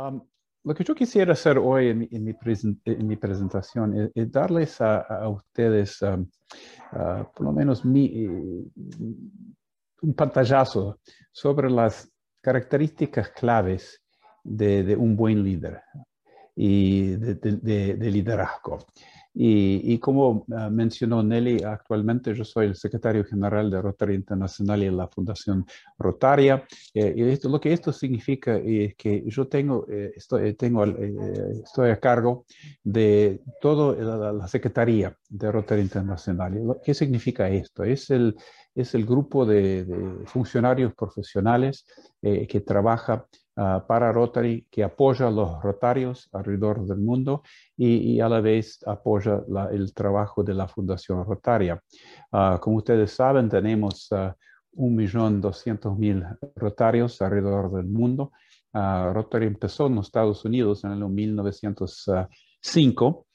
Um, lo que yo quisiera hacer hoy en, mi, en mi, presentación es, darles a, ustedes um, uh, por lo menos eh, un pantallazo sobre las características claves de, un buen líder y de liderazgo. Y, como ah, mencionó Nelly, actualmente yo soy el secretario general de Rotary Internacional y la Fundación Rotaria. Eh, y esto, lo que esto significa es que yo tengo, eh, estoy, eh, tengo, estoy a cargo de toda la, Secretaría de Rotary Internacional. ¿Qué significa esto? Es el, es el grupo de, de funcionarios profesionales que trabaja Ah, para Rotary que apoya a los rotarios alrededor del mundo y, a la vez apoya el trabajo de la Fundación Rotaria. Ah, como ustedes saben, tenemos uh, 1.200.000 rotarios alrededor del mundo. Rotary empezó en los Estados Unidos en el 1905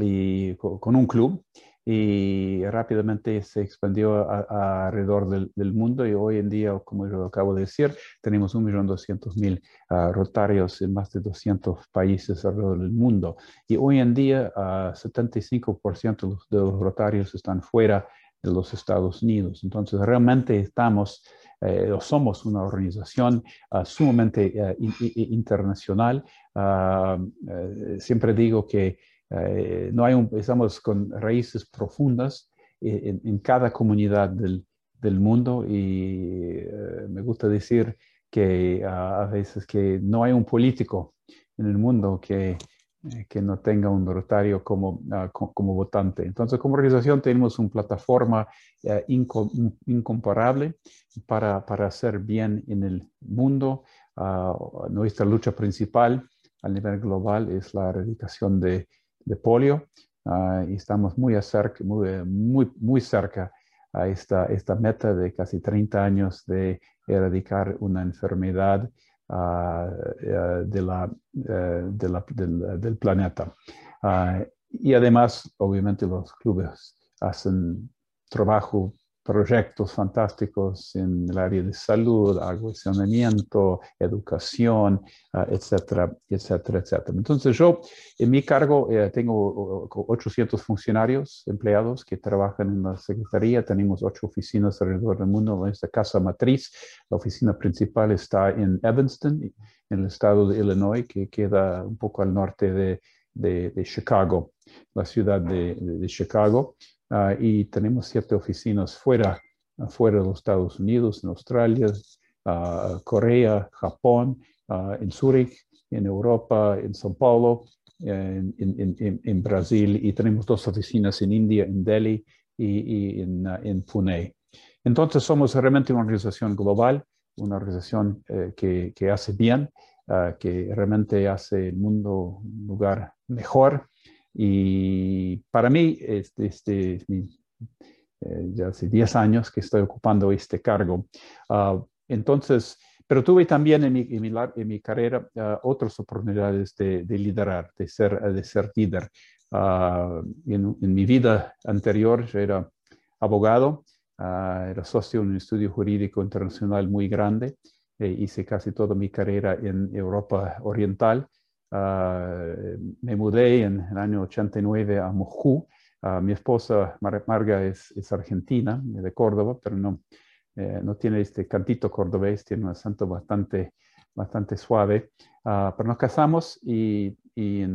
y, con un club y rápidamente se expandió alrededor del, mundo y hoy en día, como yo acabo de decir, tenemos 1.200.000 uh, rotarios en más de 200 países alrededor del mundo. Y hoy en día, 75% de los rotarios están fuera de los Estados Unidos. Entonces, realmente estamos eh, somos una organización sumamente eh, internacional. Eh, siempre digo que eh, no hay un, estamos con raíces profundas eh, en, cada comunidad del, del mundo y eh, me gusta decir que a veces que no hay un político en el mundo que, que no tenga un rotario como, ah, como votante. Entonces, como organización tenemos una plataforma incomparable para, para, hacer bien en el mundo. Ah, nuestra lucha principal a nivel global es la erradicación de de polio ah, y estamos muy, cerca, muy, muy, muy cerca a esta, esta meta de casi 30 años de erradicar una enfermedad de la, eh, de la, del, del, planeta. Ah, y además, obviamente, los clubes hacen trabajo proyectos fantásticos en el área de salud, saneamiento, educación, ah, etcétera, etcétera, etcétera. Entonces yo, en mi cargo, eh, tengo 800 funcionarios, empleados que trabajan en la Secretaría. Tenemos ocho oficinas alrededor del mundo. Nuestra casa matriz, la oficina principal está en Evanston, en el estado de Illinois, que queda un poco al norte de, de, Chicago, la ciudad de, de Chicago. Ah, y tenemos siete oficinas fuera, fuera de los Estados Unidos, en Australia, uh, Corea, Japón, uh, en Zúrich, en Europa, en São Paulo, en, en, en, Brasil y tenemos dos oficinas en India, en Delhi y, y en, en, Pune. Entonces somos realmente una organización global, una organización eh, que, que, hace bien, que realmente hace el mundo un lugar mejor y para mí, este, este eh, ya hace 10 años que estoy ocupando este cargo. Ah, entonces, pero tuve también en mi, en mi, en mi carrera uh, otras oportunidades de, de, liderar, de ser, de ser líder. Uh, en, en, mi vida anterior yo era abogado, uh, era socio en un estudio jurídico internacional muy grande, e hice casi toda mi carrera en Europa Oriental Ah, me mudé en el año 89 a Moscú. Ah, mi esposa Marga es, es, argentina, de Córdoba, pero no, eh, no tiene este cantito cordobés, tiene un acento bastante, bastante suave. Ah, pero nos casamos y, y,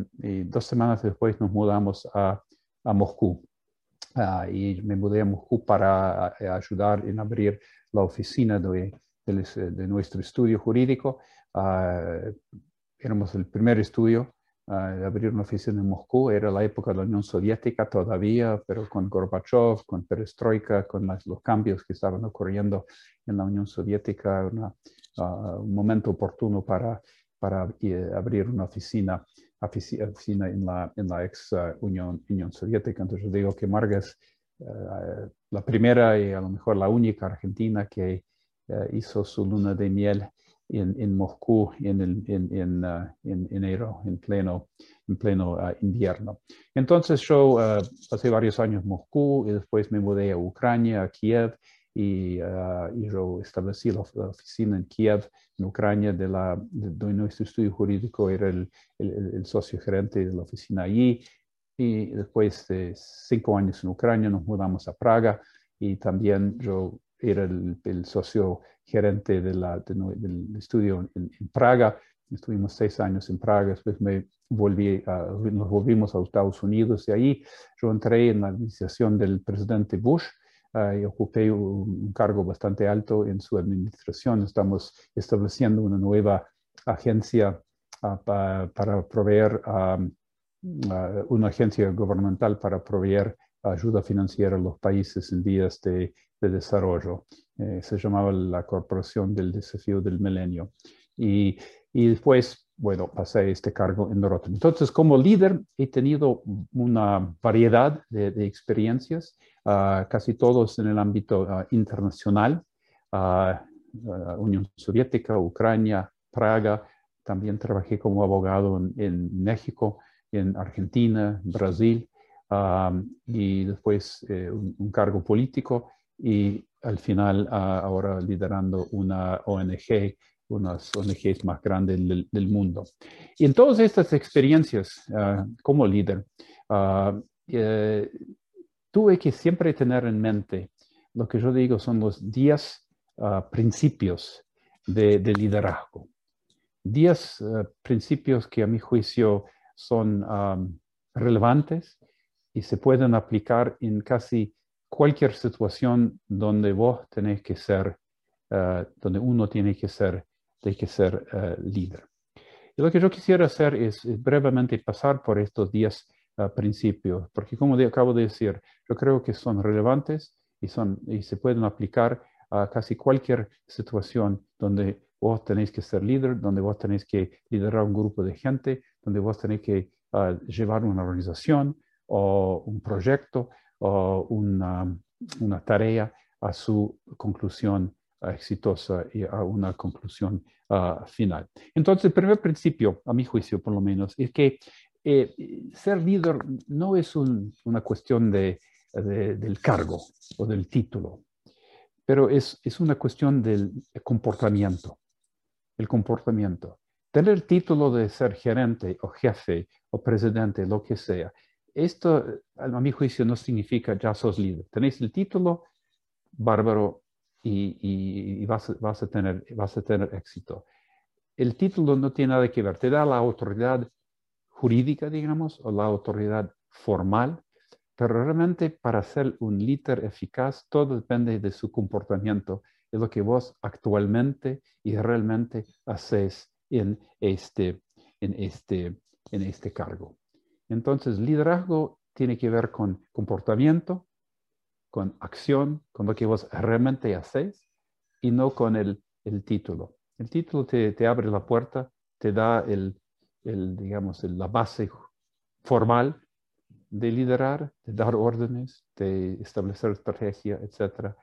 dos semanas después nos mudamos a, a Moscú. y me mudé a Moscú para ayudar en abrir la oficina de, de, de nuestro estudio jurídico éramos el primer estudio uh, de abrir una oficina en Moscú. Era la época de la Unión Soviética todavía, pero con Gorbachev, con Perestroika, con los cambios que estaban ocurriendo en la Unión Soviética, una, uh, un momento oportuno para, para uh, abrir una oficina, oficina en, la, en la ex Unión, Unión Soviética. Entonces yo digo que Marga es la primera y a lo mejor la única argentina que hizo su luna de miel en, Moscú en, el, en, uh, en, enero, en pleno, en pleno uh, invierno. Entonces yo uh, pasé varios años en Moscú y después me mudé a Ucrania, a Kiev, y, ah, yo establecí la, oficina en Kiev, en Ucrania, de, la, de, nuestro estudio jurídico, era el, el, socio gerente de la oficina allí. Y después de cinco años en Ucrania nos mudamos a Praga y también yo era el, socio gerente de la, del estudio en, Praga. Estuvimos seis años en Praga, después me volví nos volvimos a Estados Unidos y ahí yo entré en la administración del presidente Bush y ocupé un, cargo bastante alto en su administración. Estamos estableciendo una nueva agencia ah, para proveer, una agencia gubernamental para proveer ayuda financiera a los países en vías de, desarrollo. Eh, se llamaba la Corporación del Desafío del Milenio. Y, y después bueno, pasé este cargo en Rotterdam. Entonces, como líder, he tenido una variedad de, experiencias, ah, casi todos en el ámbito ah, internacional, uh, Unión Soviética, Ucrania, Praga. También trabajé como abogado en, México, en Argentina, Brasil, y después eh, un, cargo político y al final ahora liderando una ONG unas ONGs más grandes del, mundo. Y en todas estas experiencias ah, como líder, ah, eh, tuve que siempre tener en mente lo que yo digo son los 10 ah, principios de, liderazgo. 10 principios que a mi juicio son relevantes y se pueden aplicar en casi cualquier situación donde vos tenés que ser, donde uno tiene que ser de que ser eh, líder. Y lo que yo quisiera hacer es, brevemente pasar por estos 10 eh, principios, porque como acabo de decir, yo creo que son relevantes y, son, y se pueden aplicar a casi cualquier situación donde vos tenéis que ser líder, donde vos tenéis que liderar un grupo de gente, donde vos tenéis que llevar una organización o un proyecto una, tarea a su conclusión exitosa y a una conclusión ah, final. Entonces, el primer principio, a mi juicio por lo menos, es que eh, ser líder no es una cuestión de, del cargo o del título, pero es una cuestión del comportamiento, el comportamiento. Tener el título de ser gerente o jefe o presidente, lo que sea, esto, a mi juicio, no significa ya sos líder. Tenéis el título, bárbaro, y, vas, a tener, vas a tener éxito. El título no tiene nada que ver, te da la autoridad jurídica, digamos, o la autoridad formal, pero realmente para ser un líder eficaz, todo depende de su comportamiento, de lo que vos actualmente y realmente haces en este, en este, en este cargo. Entonces, liderazgo tiene que ver con comportamiento, con acción, con lo que vos realmente hacéis y no con el, título. El título te, abre la puerta, te da el, digamos, la base formal de liderar, de dar órdenes, de establecer estrategia, etc.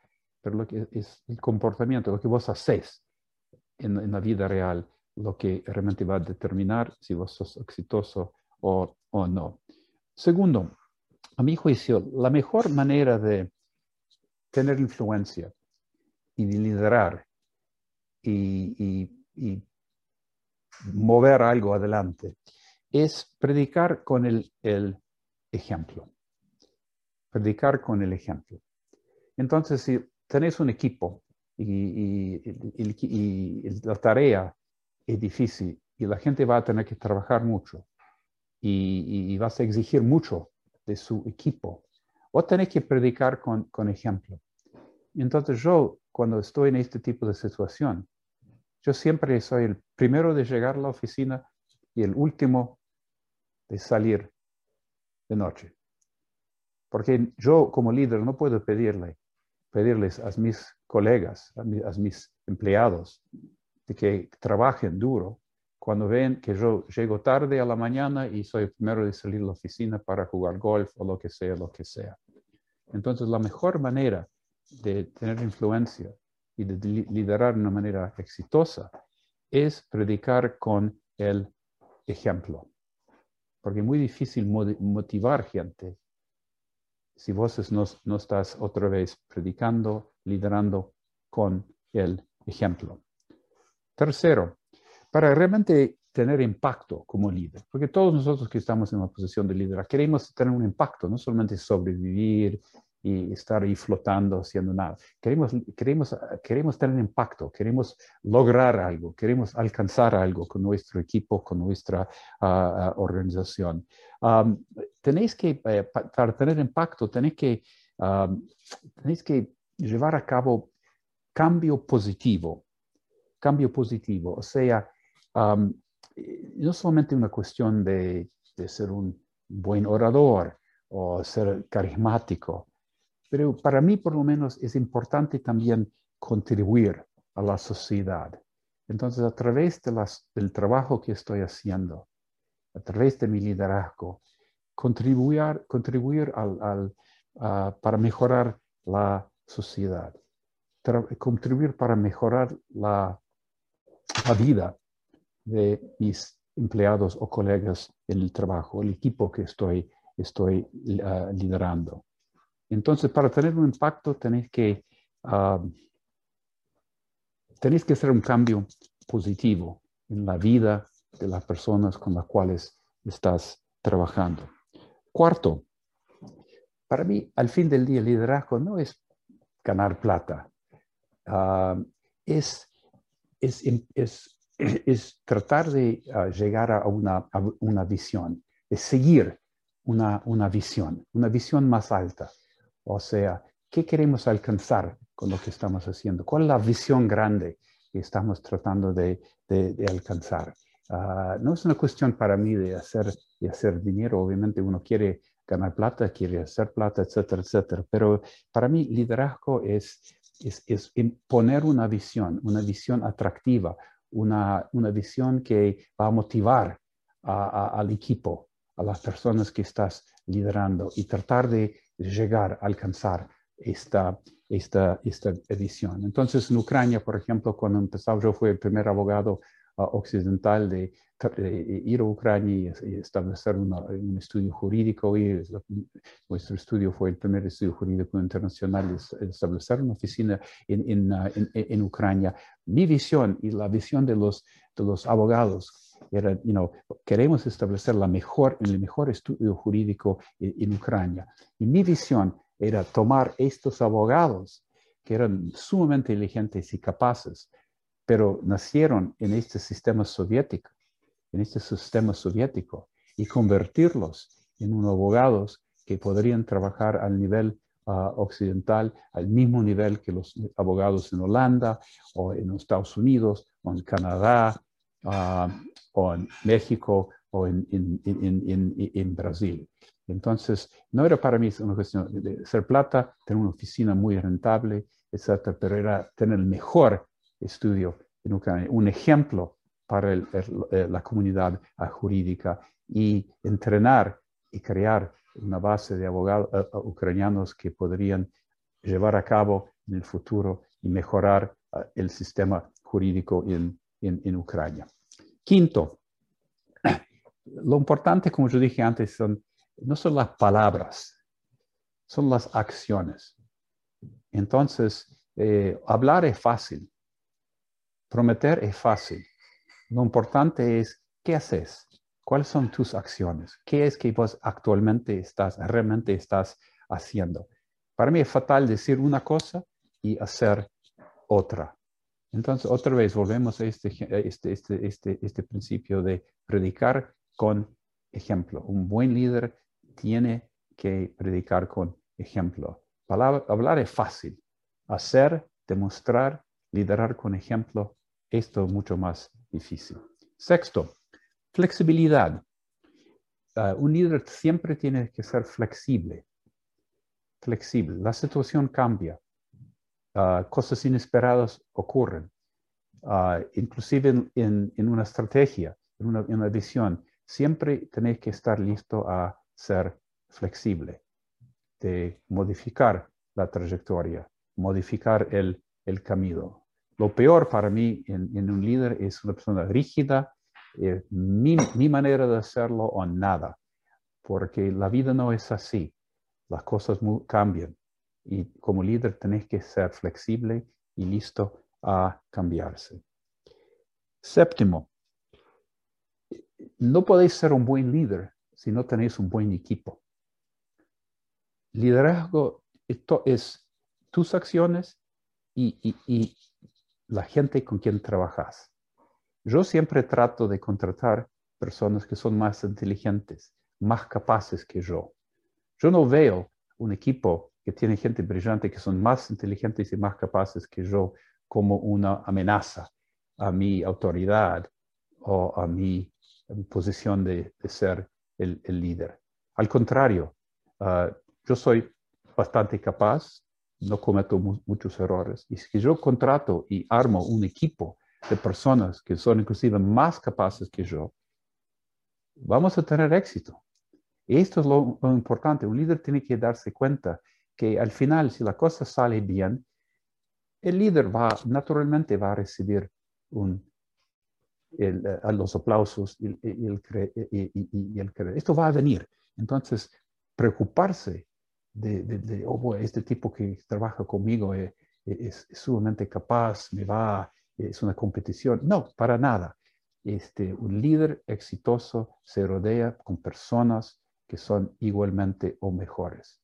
Pero lo que es el comportamiento, lo que vos hacéis en, la vida real, lo que realmente va a determinar si vos sos exitoso o, o no. Segundo, a mi juicio, la mejor manera de tener influencia y liderar y, mover algo adelante es predicar con el, ejemplo. Predicar con el ejemplo. Entonces, si tenéis un equipo y, la tarea es difícil y la gente va a tener que trabajar mucho y, vas a exigir mucho de su equipo, vos tenés que predicar con, con ejemplo. Entonces yo, cuando estoy en este tipo de situación, yo siempre soy el primero de llegar a la oficina y el último de salir de noche. Porque yo como líder no puedo pedirle, pedirles a mis colegas, a, mis empleados, de que trabajen duro cuando ven que yo llego tarde a la mañana y soy el primero de salir a la oficina para jugar golf o lo que sea, lo que sea. Entonces, la mejor manera de tener influencia y de liderar de una manera exitosa es predicar con el ejemplo. Porque es muy difícil motivar gente si vos no, no estás otra vez predicando liderando con el ejemplo. Tercero, para realmente tener impacto como líder, porque todos nosotros que estamos en una posición de líder queremos tener un impacto, no solamente sobrevivir y estar ahí flotando haciendo nada. Queremos, queremos, queremos tener impacto, queremos lograr algo, queremos alcanzar algo con nuestro equipo, con nuestra ah, organización. tenéis que, eh, para tener impacto, tenéis que, tenéis que llevar a cabo cambio positivo, cambio positivo, o sea, no solamente una cuestión de, ser un buen orador o ser carismático, pero para mí por lo menos es importante también contribuir a la sociedad. Entonces, a través de las, del trabajo que estoy haciendo, a través de mi liderazgo, contribuir, contribuir al, para mejorar la sociedad, contribuir para mejorar la, la vida de mis empleados o colegas en el trabajo, el equipo que estoy, estoy ah, liderando. Entonces, para tener un impacto, tenéis que, ah, tenéis que hacer un cambio positivo en la vida de las personas con las cuales estás trabajando. Cuarto, para mí, al fin del día, el liderazgo no es ganar plata, ah, es, es, es es tratar de ah, llegar a una, una, visión, es seguir una, una, visión, una visión más alta. O sea, ¿qué queremos alcanzar con lo que estamos haciendo? ¿Cuál es la visión grande que estamos tratando de, de, alcanzar? Ah, no es una cuestión para mí de hacer, de hacer dinero, obviamente uno quiere ganar plata, quiere hacer plata, etcétera, etcétera, pero para mí liderazgo es, es, es poner una visión, una visión atractiva, una, una visión que va a motivar al equipo, a las personas que estás liderando y tratar de llegar a alcanzar esta, esta, esta edición. Entonces, en Ucrania, por ejemplo, cuando empezaba, yo fui el primer abogado occidental de, ir a Ucrania y, establecer un estudio jurídico. Y nuestro estudio fue el primer estudio jurídico internacional de establecer una oficina en, en, uh, en, Ucrania. Mi visión y la visión de los, de los abogados era, you queremos establecer la mejor, el mejor estudio jurídico en, Ucrania. Y mi visión era tomar estos abogados que eran sumamente inteligentes y capaces, pero nacieron en este sistema soviético, en este sistema soviético, y convertirlos en unos abogados que podrían trabajar al nivel ah, occidental, al mismo nivel que los abogados en Holanda o en los Estados Unidos o en Canadá ah, o en México o en, en, Brasil. Entonces, no era para mí una cuestión de ser plata, tener una oficina muy rentable, etcétera, pero era tener el mejor estudio en Ucrania, un ejemplo para eh, la comunidad jurídica y entrenar y crear una base de abogados eh, eh, ucranianos que podrían llevar a cabo en el futuro y mejorar el sistema jurídico en, en, Ucrania. Quinto, lo importante, como yo dije antes, son, no son las palabras, son las acciones. Entonces, hablar es fácil, Prometer es fácil. Lo importante es qué haces, cuáles son tus acciones, qué es que vos actualmente estás, realmente estás haciendo. Para mí es fatal decir una cosa y hacer otra. Entonces, otra vez volvemos a este, este, este, este, este principio de predicar con ejemplo. Un buen líder tiene que predicar con ejemplo. hablar es fácil. Hacer, demostrar, liderar con ejemplo, esto es mucho más difícil. Sexto, flexibilidad. Ah, un líder siempre tiene que ser flexible. Flexible. La situación cambia. Ah, cosas inesperadas ocurren. Uh, inclusive en, una estrategia, en una, en una visión, siempre tenéis que estar listo a ser flexible, de modificar la trayectoria, modificar el, el camino. Lo peor para mí en, un líder es una persona rígida, eh, mi, manera de hacerlo o nada, porque la vida no es así. Las cosas cambian y como líder tenés que ser flexible y listo a cambiarse. Séptimo, no podéis ser un buen líder si no tenéis un buen equipo. Liderazgo esto es tus acciones y, y la gente con quien trabajas. Yo siempre trato de contratar personas que son más inteligentes, más capaces que yo. Yo no veo un equipo que tiene gente brillante que son más inteligentes y más capaces que yo como una amenaza a mi autoridad o a mi, posición de, ser el, líder. Al contrario, ah, yo soy bastante capaz, no cometo muchos errores. Y si yo contrato y armo un equipo de personas que son inclusive más capaces que yo, vamos a tener éxito. Esto es lo, importante. Un líder tiene que darse cuenta que al final, si la cosa sale bien, el líder va, naturalmente va a recibir un, los aplausos y, el, y, el, Esto va a venir. Entonces, preocuparse de, de, oh, este tipo que trabaja conmigo es, es, sumamente capaz, me va, es una competición. No, para nada. Este, un líder exitoso se rodea con personas que son igualmente o mejores.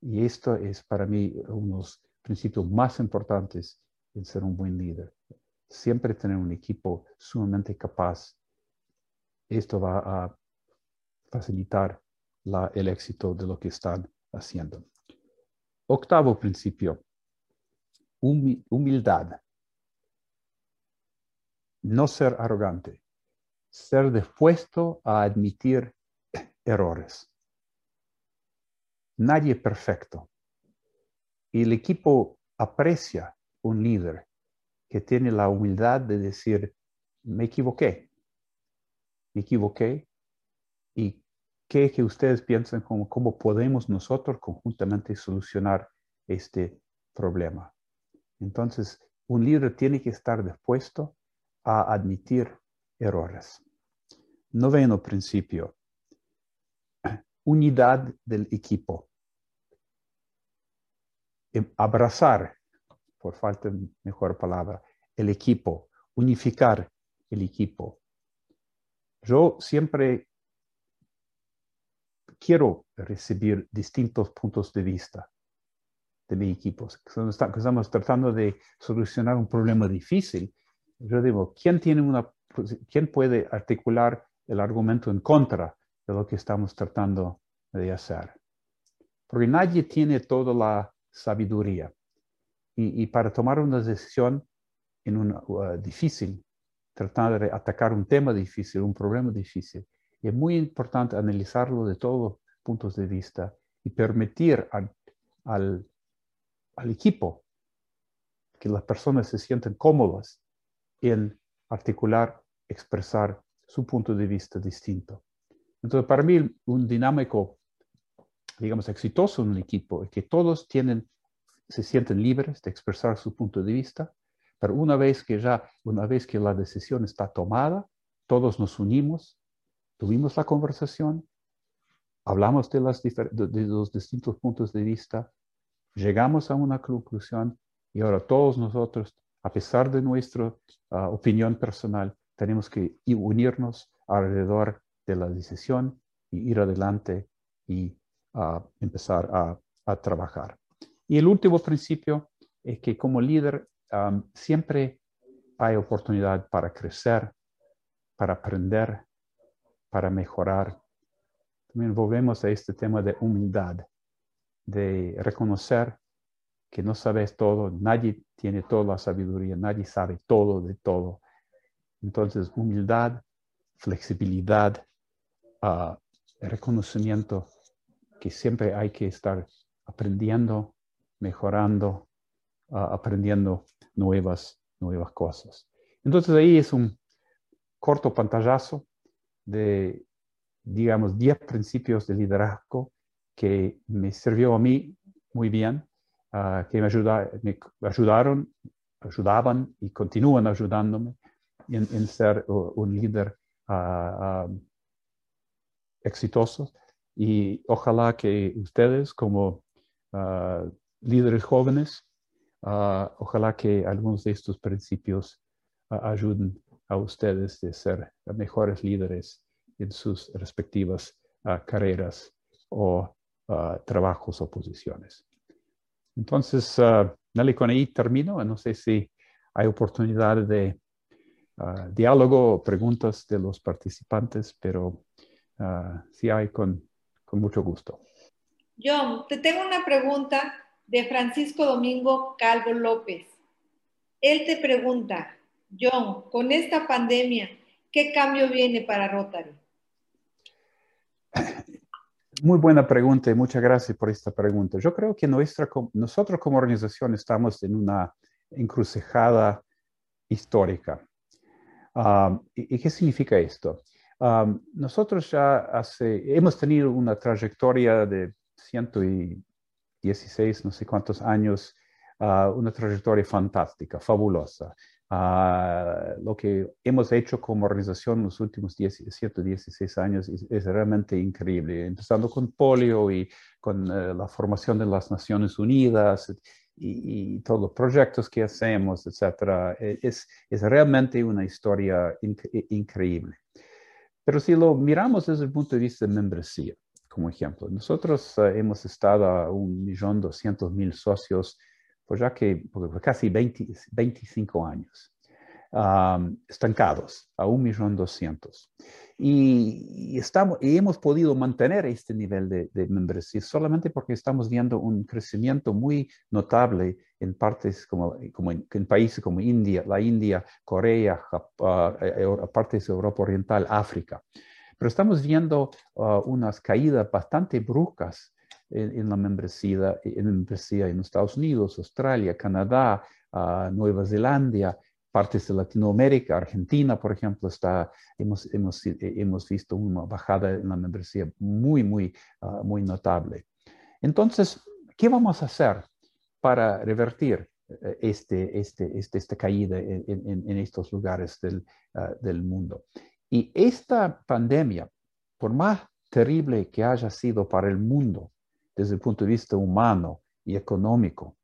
Y esto es para mí uno de los principios más importantes en ser un buen líder. Siempre tener un equipo sumamente capaz. Esto va a facilitar la, el éxito de lo que están haciendo. Octavo principio, humildad. No ser arrogante, ser dispuesto a admitir errores. Nadie perfecto. Y el equipo aprecia un líder que tiene la humildad de decir, me equivoqué, me equivoqué y qué que ustedes piensan como cómo podemos nosotros conjuntamente solucionar este problema. Entonces, un líder tiene que estar dispuesto a admitir errores. Noveno principio, unidad del equipo. Em, abrazar, por falta de mejor palabra, el equipo, unificar el equipo. Yo siempre quiero recibir distintos puntos de vista de mi equipo. Estamos tratando de solucionar un problema difícil. Yo digo, ¿quién, tiene una, ¿quién puede articular el argumento en contra de lo que estamos tratando de hacer? Porque nadie tiene toda la sabiduría. Y, para tomar una decisión en un uh, difícil, tratando de atacar un tema difícil, un problema difícil, es muy importante analizarlo de todos los puntos de vista y permitir al, equipo que las personas se sienten cómodas en articular, expresar su punto de vista distinto. Entonces, para mí, un dinámico, digamos, exitoso en un equipo es que todos tienen, se sienten libres de expresar su punto de vista, pero una vez que ya, una vez que la decisión está tomada, todos nos unimos tuvimos la conversación, hablamos de, las de, los distintos puntos de vista, llegamos a una conclusión y ahora todos nosotros, a pesar de nuestra ah, opinión personal, tenemos que unirnos alrededor de la decisión y ir adelante y ah, empezar a, trabajar. Y el último principio es que como líder siempre hay oportunidad para crecer, para aprender, para mejorar. También volvemos a este tema de humildad, de reconocer que no sabes todo, nadie tiene toda la sabiduría, nadie sabe todo de todo. Entonces, humildad, flexibilidad, uh, reconocimiento que siempre hay que estar aprendiendo, mejorando, ah, aprendiendo nuevas, nuevas cosas. Entonces ahí es un corto pantallazo de, digamos, 10 principios de liderazgo que me sirvió a mí muy bien, ah, que me, me ayudaron, ayudaban y continúan ayudándome en, ser un líder uh, exitoso. Y ojalá que ustedes como líderes jóvenes. Ojalá que algunos de estos principios ayuden a ustedes de ser mejores líderes en sus respectivas carreras o trabajos o posiciones. Entonces, Nelly, con ahí termino. No sé si hay oportunidad de diálogo o preguntas de los participantes, pero sí hay con mucho gusto. John, te tengo una pregunta de Francisco Domingo Calvo López. Él te pregunta, John, con esta pandemia, ¿qué cambio viene para Rotary? Muy buena pregunta y muchas gracias por esta pregunta. Yo creo que nuestra, nosotros como organización estamos en una encrucijada histórica. Ah, ¿y, qué significa esto? Ah, nosotros ya hace, hemos tenido una trayectoria de 116, no sé cuántos años, ah, una trayectoria fantástica, fabulosa. Ah, lo que hemos hecho como organización en los últimos 10, 116 años es, realmente increíble, empezando con polio y con eh, la formación de las Naciones Unidas y, todos los proyectos que hacemos, etc. E, es, es realmente una historia increíble. Pero si lo miramos desde el punto de vista de membresía, como ejemplo. Nosotros eh, hemos estado a un millón doscientos mil socios por ya que por casi 20, 25 años, estancados a un millón doscientos. Y, estamos, y hemos podido mantener este nivel de, de, membresía solamente porque estamos viendo un crecimiento muy notable en partes como, como en, países como India, la India, Corea, Japón, eh, partes de Europa Oriental, África. Pero estamos viendo uh, unas caídas bastante bruscas en, la membresía, en membresía en Estados Unidos, Australia, Canadá, uh, Nueva Zelanda, partes de Latinoamérica, Argentina, por ejemplo, está, hemos, hemos, eh, hemos visto una bajada en la membresía muy, muy, uh, muy notable. Entonces, ¿qué vamos a hacer para revertir eh, este, este, este, esta caída en, en, estos lugares del, del mundo? Y esta pandemia, por más terrible que haya sido para el mundo desde el punto de vista humano y económico,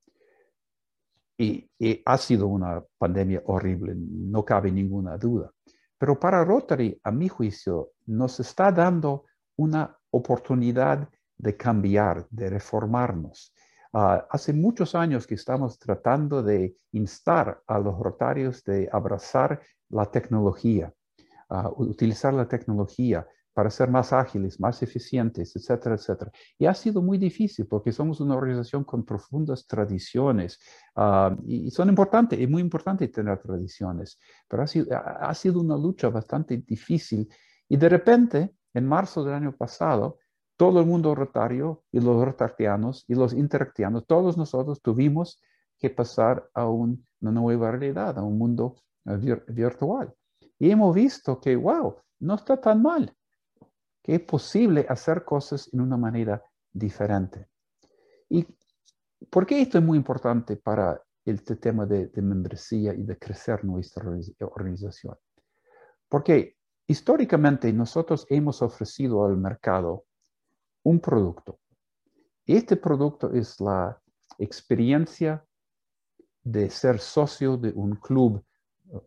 y, ha sido una pandemia horrible, no cabe ninguna duda. Pero para Rotary, a mi juicio, nos está dando una oportunidad de cambiar, de reformarnos. Ah, hace muchos años que estamos tratando de instar a los rotarios de abrazar la tecnología, utilizar la tecnología para ser más ágiles, más eficientes, etcétera, etcétera. Y ha sido muy difícil porque somos una organización con profundas tradiciones ah, y, son importantes, es muy importante tener tradiciones, pero ha sido, ha sido una lucha bastante difícil y de repente, en marzo del año pasado, todo el mundo rotario y los rotartianos y los interactianos, todos nosotros tuvimos que pasar a una nueva realidad, a un mundo eh, virtual. Y hemos visto que, wow, no está tan mal, es posible hacer cosas en una manera diferente. ¿Y por qué esto es muy importante para el tema de, membresía y de crecer nuestra organización? Porque históricamente nosotros hemos ofrecido al mercado un producto. Este producto es la experiencia de ser socio de un club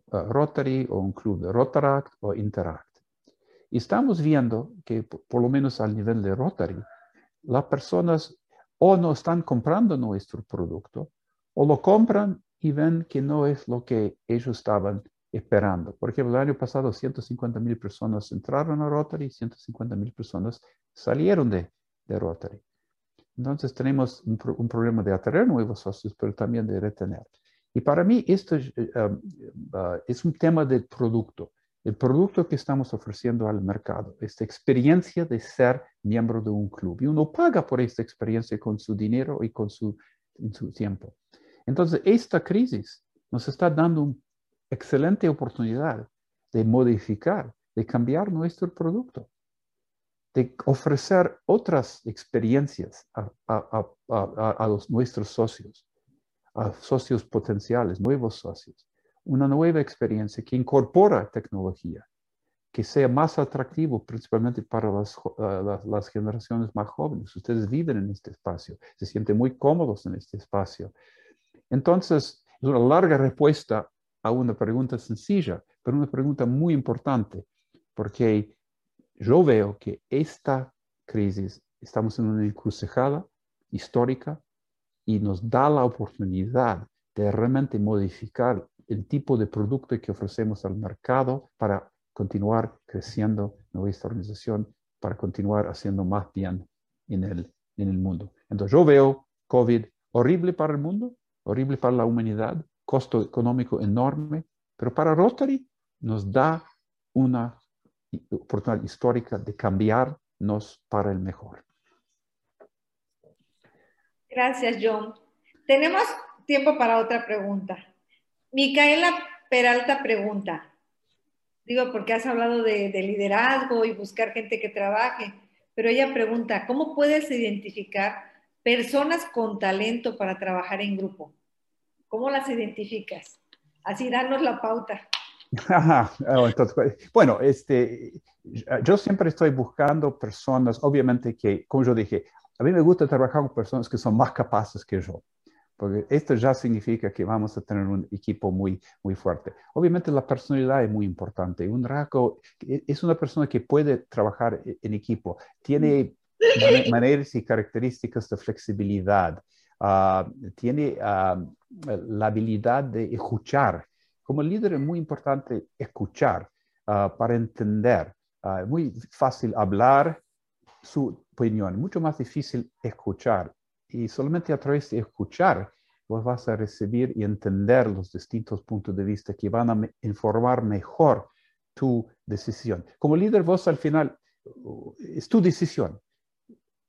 Rotary o un club de Rotaract o Interact. Y estamos viendo que por lo menos al nivel de Rotary, las personas o no están comprando nuestro producto o lo compran y ven que no es lo que ellos estaban esperando. Por ejemplo, el año pasado 150 mil personas entraron a Rotary, 150 mil personas salieron de, de Rotary. Entonces tenemos un, un, problema de atraer nuevos socios, pero también de retener. Y para mí esto eh, um, uh, es un tema del producto, el producto que estamos ofreciendo al mercado, esta experiencia de ser miembro de un club. Y uno paga por esta experiencia con su dinero y con su, tiempo. Entonces, esta crisis nos está dando una excelente oportunidad de modificar, de cambiar nuestro producto, de ofrecer otras experiencias a, a los, nuestros socios a socios potenciales, nuevos socios, una nueva experiencia que incorpora tecnología, que sea más atractivo, principalmente para las, ah, las, generaciones más jóvenes. Ustedes viven en este espacio, se sienten muy cómodos en este espacio. Entonces, es una larga respuesta a una pregunta sencilla, pero una pregunta muy importante, porque yo veo que esta crisis, estamos en una encrucijada histórica y nos da la oportunidad de realmente modificar el tipo de producto que ofrecemos al mercado para continuar creciendo nuestra organización, para continuar haciendo más bien en el, en el mundo. Entonces yo veo COVID horrible para el mundo, horrible para la humanidad, costo económico enorme, pero para Rotary nos da una oportunidad histórica de cambiarnos para el mejor. Gracias, John. Tenemos tiempo para otra pregunta. Micaela Peralta pregunta, digo, porque has hablado de, liderazgo y buscar gente que trabaje, pero ella pregunta, ¿cómo puedes identificar personas con talento para trabajar en grupo? ¿Cómo las identificas? Así, danos la pauta. Oh, bueno, este, yo siempre estoy buscando personas, obviamente que, como yo dije, a mí me gusta trabajar con personas que son más capaces que yo porque esto ya significa que vamos a tener un equipo muy, muy fuerte. Obviamente la personalidad es muy importante. Un RACO e, es una persona que puede trabajar e, en equipo, tiene maneras y características de flexibilidad, ah, tiene ah, la habilidad de escuchar. Como líder es muy importante escuchar ah, para entender. Es muy fácil hablar su opinión, mucho más difícil escuchar y solamente a través de escuchar vos vas a recibir y entender los distintos puntos de vista que van a informar mejor tu decisión. Como líder, vos al final, uh, es tu decisión.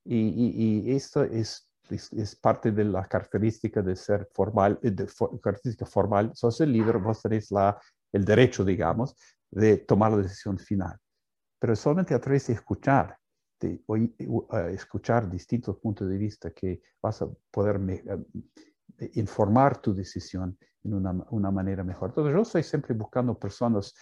Y, esto es, es, parte de la característica de ser formal, eh, de característica formal. Sos el líder, vos tenés la, el derecho, digamos, de tomar la decisión final. Pero solamente a través de escuchar de escuchar distintos puntos de vista que vas a poder eh, informar tu decisión en una, una, manera mejor. Entonces yo estoy siempre buscando personas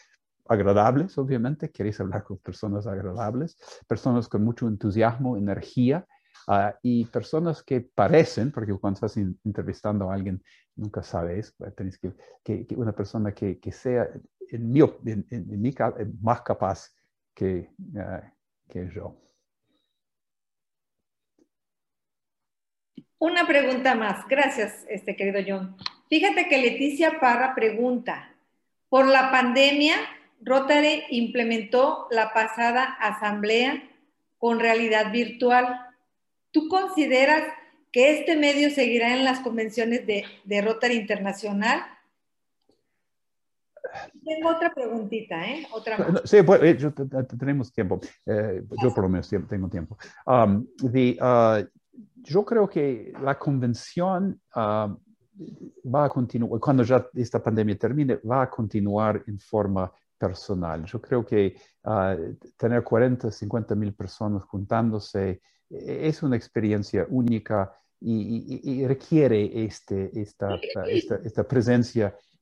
agradables, obviamente, queréis hablar con personas agradables, personas con mucho entusiasmo, energía, ah, y personas que parecen, porque cuando estás entrevistando a alguien, nunca sabes, tenéis que, que, una persona que, que sea, en mi, en, en, mi caso, más capaz que, uh, que yo. Una pregunta más. Gracias, este querido John. Fíjate que Leticia Parra pregunta, por la pandemia, Rotary implementó la pasada asamblea con realidad virtual. ¿Tú consideras que este medio seguirá en las convenciones de, de Rotary Internacional? Tengo otra preguntita, ¿eh? Otra más. Sí, pues, eh, tenemos tiempo. Eh, yo por lo menos tengo tiempo. Um, uh, yo creo que la convención ah, va a continuar, cuando ya esta pandemia termine, va a continuar en forma personal. Yo creo que ah, tener 40, 50 mil personas juntándose es una experiencia única y, requiere este, esta, esta, esta presencia eh, eh, eh,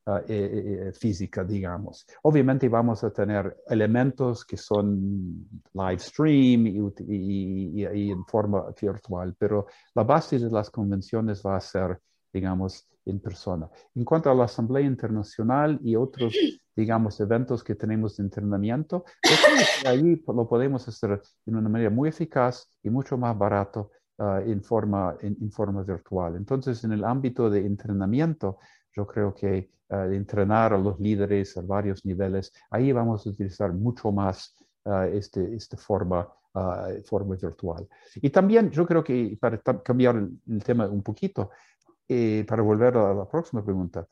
física, digamos. Obviamente vamos a tener elementos que son live stream y, en forma virtual, pero la base de las convenciones va a ser, digamos, en persona. En cuanto a la Asamblea Internacional y otros, digamos, eventos que tenemos de entrenamiento, pues ahí lo podemos hacer de una manera muy eficaz y mucho más barato ah, en, forma, en, forma virtual. Entonces, en el ámbito de entrenamiento, yo creo que uh, entrenar a los líderes a varios niveles, ahí vamos a utilizar mucho más este, esta forma, uh, forma virtual. Y también yo creo que para cambiar el, tema un poquito, eh, para volver a la próxima pregunta,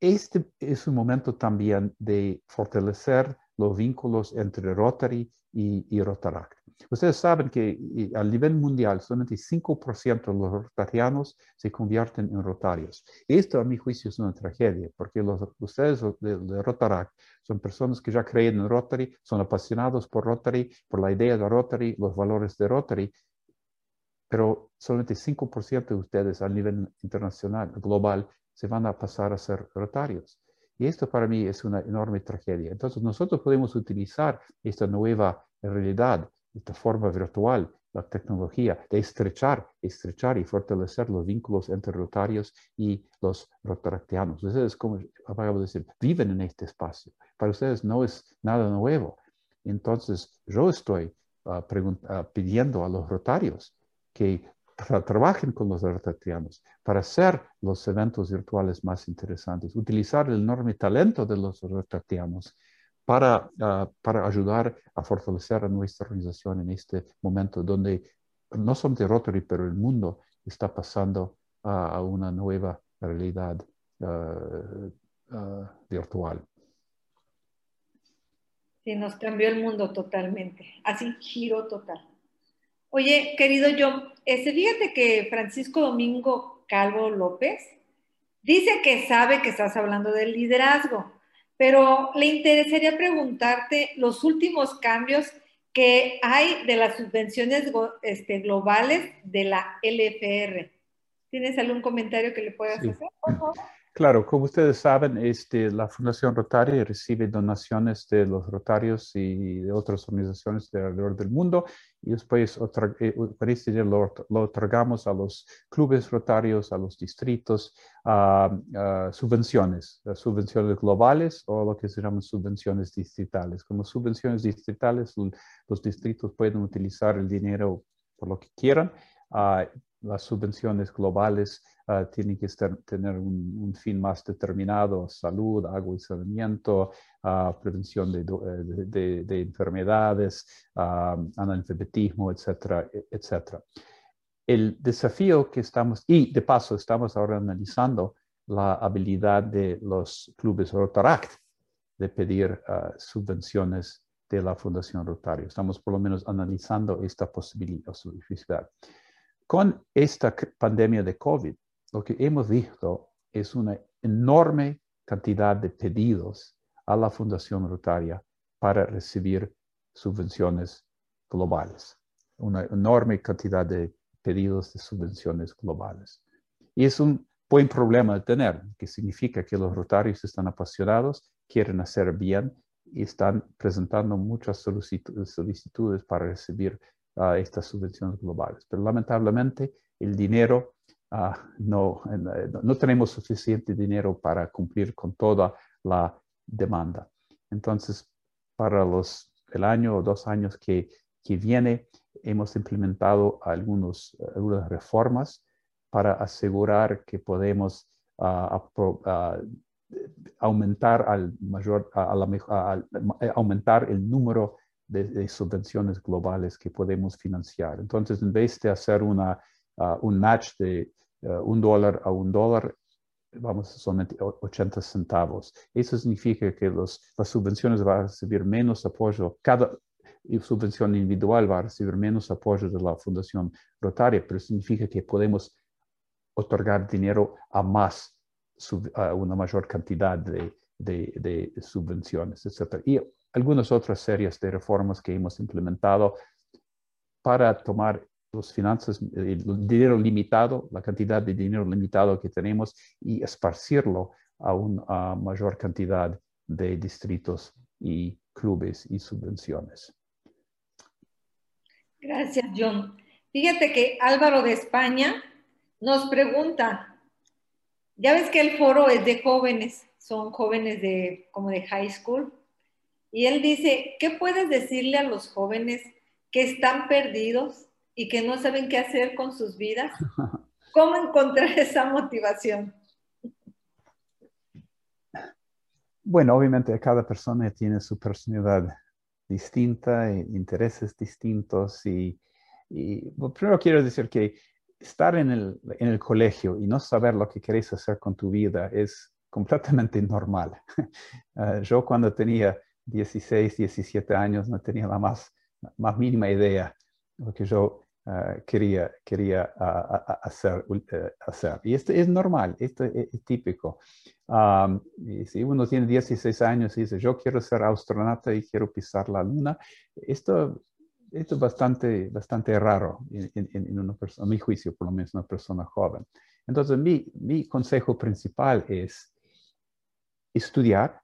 este es un momento también de fortalecer los vínculos entre Rotary y, y Rotaract. Ustedes saben que a nivel mundial solamente 5% de los rotarianos se convierten en rotarios. Esto a mi juicio es una tragedia, porque los, ustedes de, de son personas que ya creen en Rotary, son apasionados por Rotary, por la idea de Rotary, los valores de Rotary, pero solamente 5% de ustedes a nivel internacional, global, se van a pasar a ser rotarios. Y esto para mí es una enorme tragedia. Entonces nosotros podemos utilizar esta nueva realidad, esta forma virtual, la tecnología, de estrechar, estrechar y fortalecer los vínculos entre rotarios y los rotaractianos. Ustedes, como acabo de decir, viven en este espacio. Para ustedes no es nada nuevo. Entonces yo estoy ah, ah, pidiendo a los rotarios que trabajen con los rotaractianos para hacer los eventos virtuales más interesantes, utilizar el enorme talento de los rotaractianos para, ah, para ayudar a fortalecer a nuestra organización en este momento donde no solamente Rotary, pero el mundo está pasando a una nueva realidad ah, ah, virtual. Sí, nos cambió el mundo totalmente, así giro total. Oye, querido John, este, fíjate que Francisco Domingo Calvo López dice que sabe que estás hablando del liderazgo, pero le interesaría preguntarte los últimos cambios que hay de las subvenciones este, globales de la LFR. ¿Tienes algún comentario que le puedas hacer, por favor? Claro, como ustedes saben, este, la Fundación Rotaria recibe donaciones de los rotarios y de otras organizaciones alrededor del mundo y después eh, este lo, lo, otorgamos a los clubes rotarios, a los distritos, a, subvenciones, subvenciones globales o lo que se llaman subvenciones distritales. Como subvenciones distritales, los distritos pueden utilizar el dinero por lo que quieran. Ah, las subvenciones globales Ah, tienen que tener un, fin más determinado, salud, agua y saneamiento, ah, prevención de, eh, de, enfermedades, uh, analfabetismo, etcétera, e, etcétera. El desafío que estamos, y de paso estamos ahora analizando la habilidad de los clubes Rotaract de pedir subvenciones de la Fundación Rotario. Estamos por lo menos analizando esta posibilidad. Con esta pandemia de COVID, lo que hemos visto es una enorme cantidad de pedidos a la Fundación Rotaria para recibir subvenciones globales. Una enorme cantidad de pedidos de subvenciones globales. Y es un buen problema de tener, que significa que los rotarios están apasionados, quieren hacer bien y están presentando muchas solicitudes para recibir ah, estas subvenciones globales. Pero lamentablemente el dinero Ah, no, no tenemos suficiente dinero para cumplir con toda la demanda. Entonces, para los, el año o dos años que, que viene, hemos implementado algunos, algunas reformas para asegurar que podemos ah, ah, aumentar, al mayor, aumentar el número de, de, subvenciones globales que podemos financiar. Entonces, en vez de hacer una, un match de eh, un dólar a un dólar, vamos, solamente 80 centavos. Eso significa que los, las subvenciones van a recibir menos apoyo, cada subvención individual va a recibir menos apoyo de la Fundación Rotaria, pero significa que podemos otorgar dinero a más, a una mayor cantidad de, de, de subvenciones, etc. Y algunas otras series de reformas que hemos implementado para tomar las finanzas, el dinero limitado, la cantidad de dinero limitado que tenemos y esparcirlo a una mayor cantidad de distritos y clubes y subvenciones. Gracias, John. Fíjate que Álvaro de España nos pregunta, ya ves que el foro es de jóvenes, son jóvenes de como de high school, y él dice, ¿qué puedes decirle a los jóvenes que están perdidos y que no saben qué hacer con sus vidas? ¿Cómo encontrar esa motivación? Bueno, obviamente cada persona tiene su personalidad distinta, e intereses distintos y, primero quiero decir que estar en el, en el, colegio y no saber lo que queréis hacer con tu vida es completamente normal. Ah, yo cuando tenía 16, 17 años no tenía la más, más mínima idea de lo que yo Ah, quería, quería hacer, eh, hacer. Y esto es normal, esto es, típico. si uno tiene 16 años y dice, yo quiero ser astronauta y quiero pisar la luna, esto, esto es bastante, bastante raro en, una persona, a mi juicio, por lo menos una persona joven. Entonces, mi, mi consejo principal es, estudiar,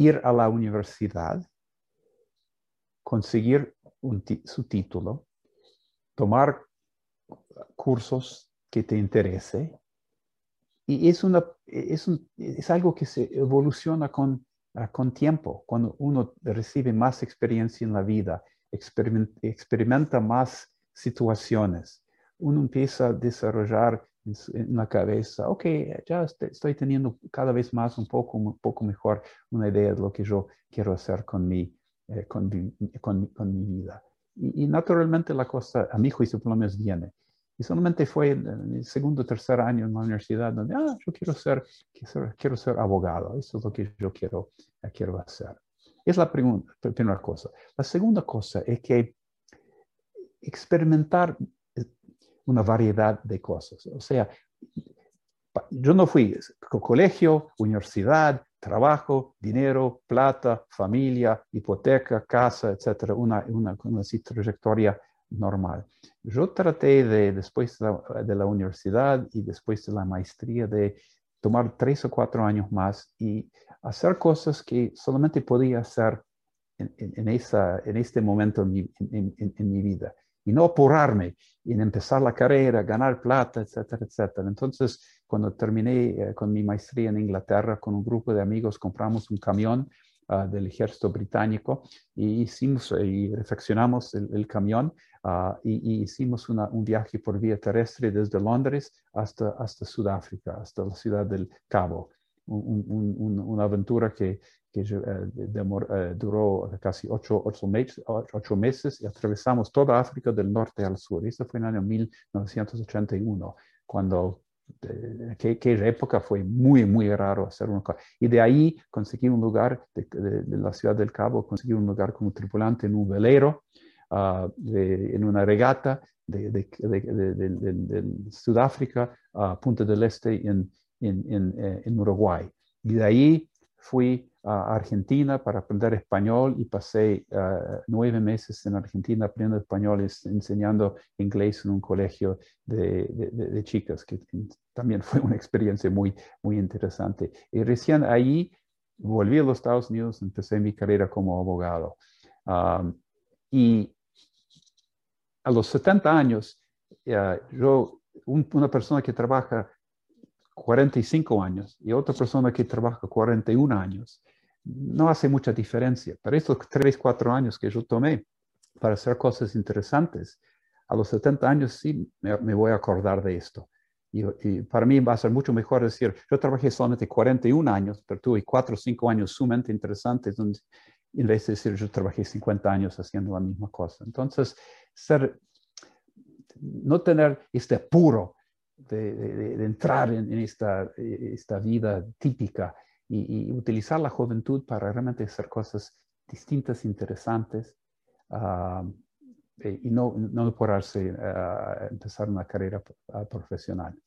ir a la universidad, conseguir su título, tomar cursos que te interese. Y es, es algo que se evoluciona con, ah, con tiempo, cuando uno recibe más experiencia en la vida, experimenta más situaciones, uno empieza a desarrollar en, la cabeza, ok, ya estoy teniendo cada vez más un poco, un poco mejor una idea de lo que yo quiero hacer con mi, eh, con, con, mi vida. Y, naturalmente la cosa, a mi juicio por lo menos, viene. Y solamente fue en el segundo o tercer año en la universidad donde, ah, yo quiero ser, quiero ser, abogado, eso es lo que yo quiero, eh, quiero hacer. Es la primera cosa. La segunda cosa es que experimentar una variedad de cosas. O sea, yo no fui colegio, universidad, trabajo, dinero, plata, familia, hipoteca, casa, etcétera, una, una, una trayectoria normal. Yo traté de, después de la, universidad y después de la maestría, de tomar tres o cuatro años más y hacer cosas que solamente podía hacer en, en, esa, en este momento en mi, en mi vida y no apurarme en empezar la carrera, ganar plata, etcétera, etcétera. Entonces, cuando terminé eh, con mi maestría en Inglaterra, con un grupo de amigos, compramos un camión ah, del ejército británico y hicimos eh, y refaccionamos el, camión uh, y, hicimos un viaje por vía terrestre desde Londres hasta, hasta Sudáfrica, hasta la ciudad del Cabo. Una aventura que, que eh, duró casi ocho, meses, y atravesamos toda África del norte al sur. Esto fue en el año 1981, cuando en eh, aquella época fue muy, muy raro hacer una cosa. Y de ahí conseguí un lugar, de, la ciudad del Cabo, conseguí un lugar como tripulante en un velero, uh, en una regata de, Sudáfrica a Punta del Este en, en, en, eh, en Uruguay. Y de ahí fui a Argentina para aprender español y pasé ah, nueve meses en Argentina aprendiendo español, enseñando inglés en un colegio de, chicas, que también fue una experiencia muy, muy interesante. Y recién ahí volví a los Estados Unidos, empecé mi carrera como abogado. y a los 70 años, yo, una persona que trabaja 45 años y otra persona que trabaja 41 años, no hace mucha diferencia. Pero estos 3, 4 años que yo tomé para hacer cosas interesantes, a los 70 años sí me, voy a acordar de esto. Y, para mí va a ser mucho mejor decir, yo trabajé solamente 41 años, pero tuve 4 o 5 años sumamente interesantes, donde, en vez de decir, yo trabajé 50 años haciendo la misma cosa. Entonces, ser, no tener este apuro de, entrar en, esta, esta vida típica y, utilizar la juventud para realmente hacer cosas distintas, interesantes eh, y no, no apurarse a empezar una carrera profesional.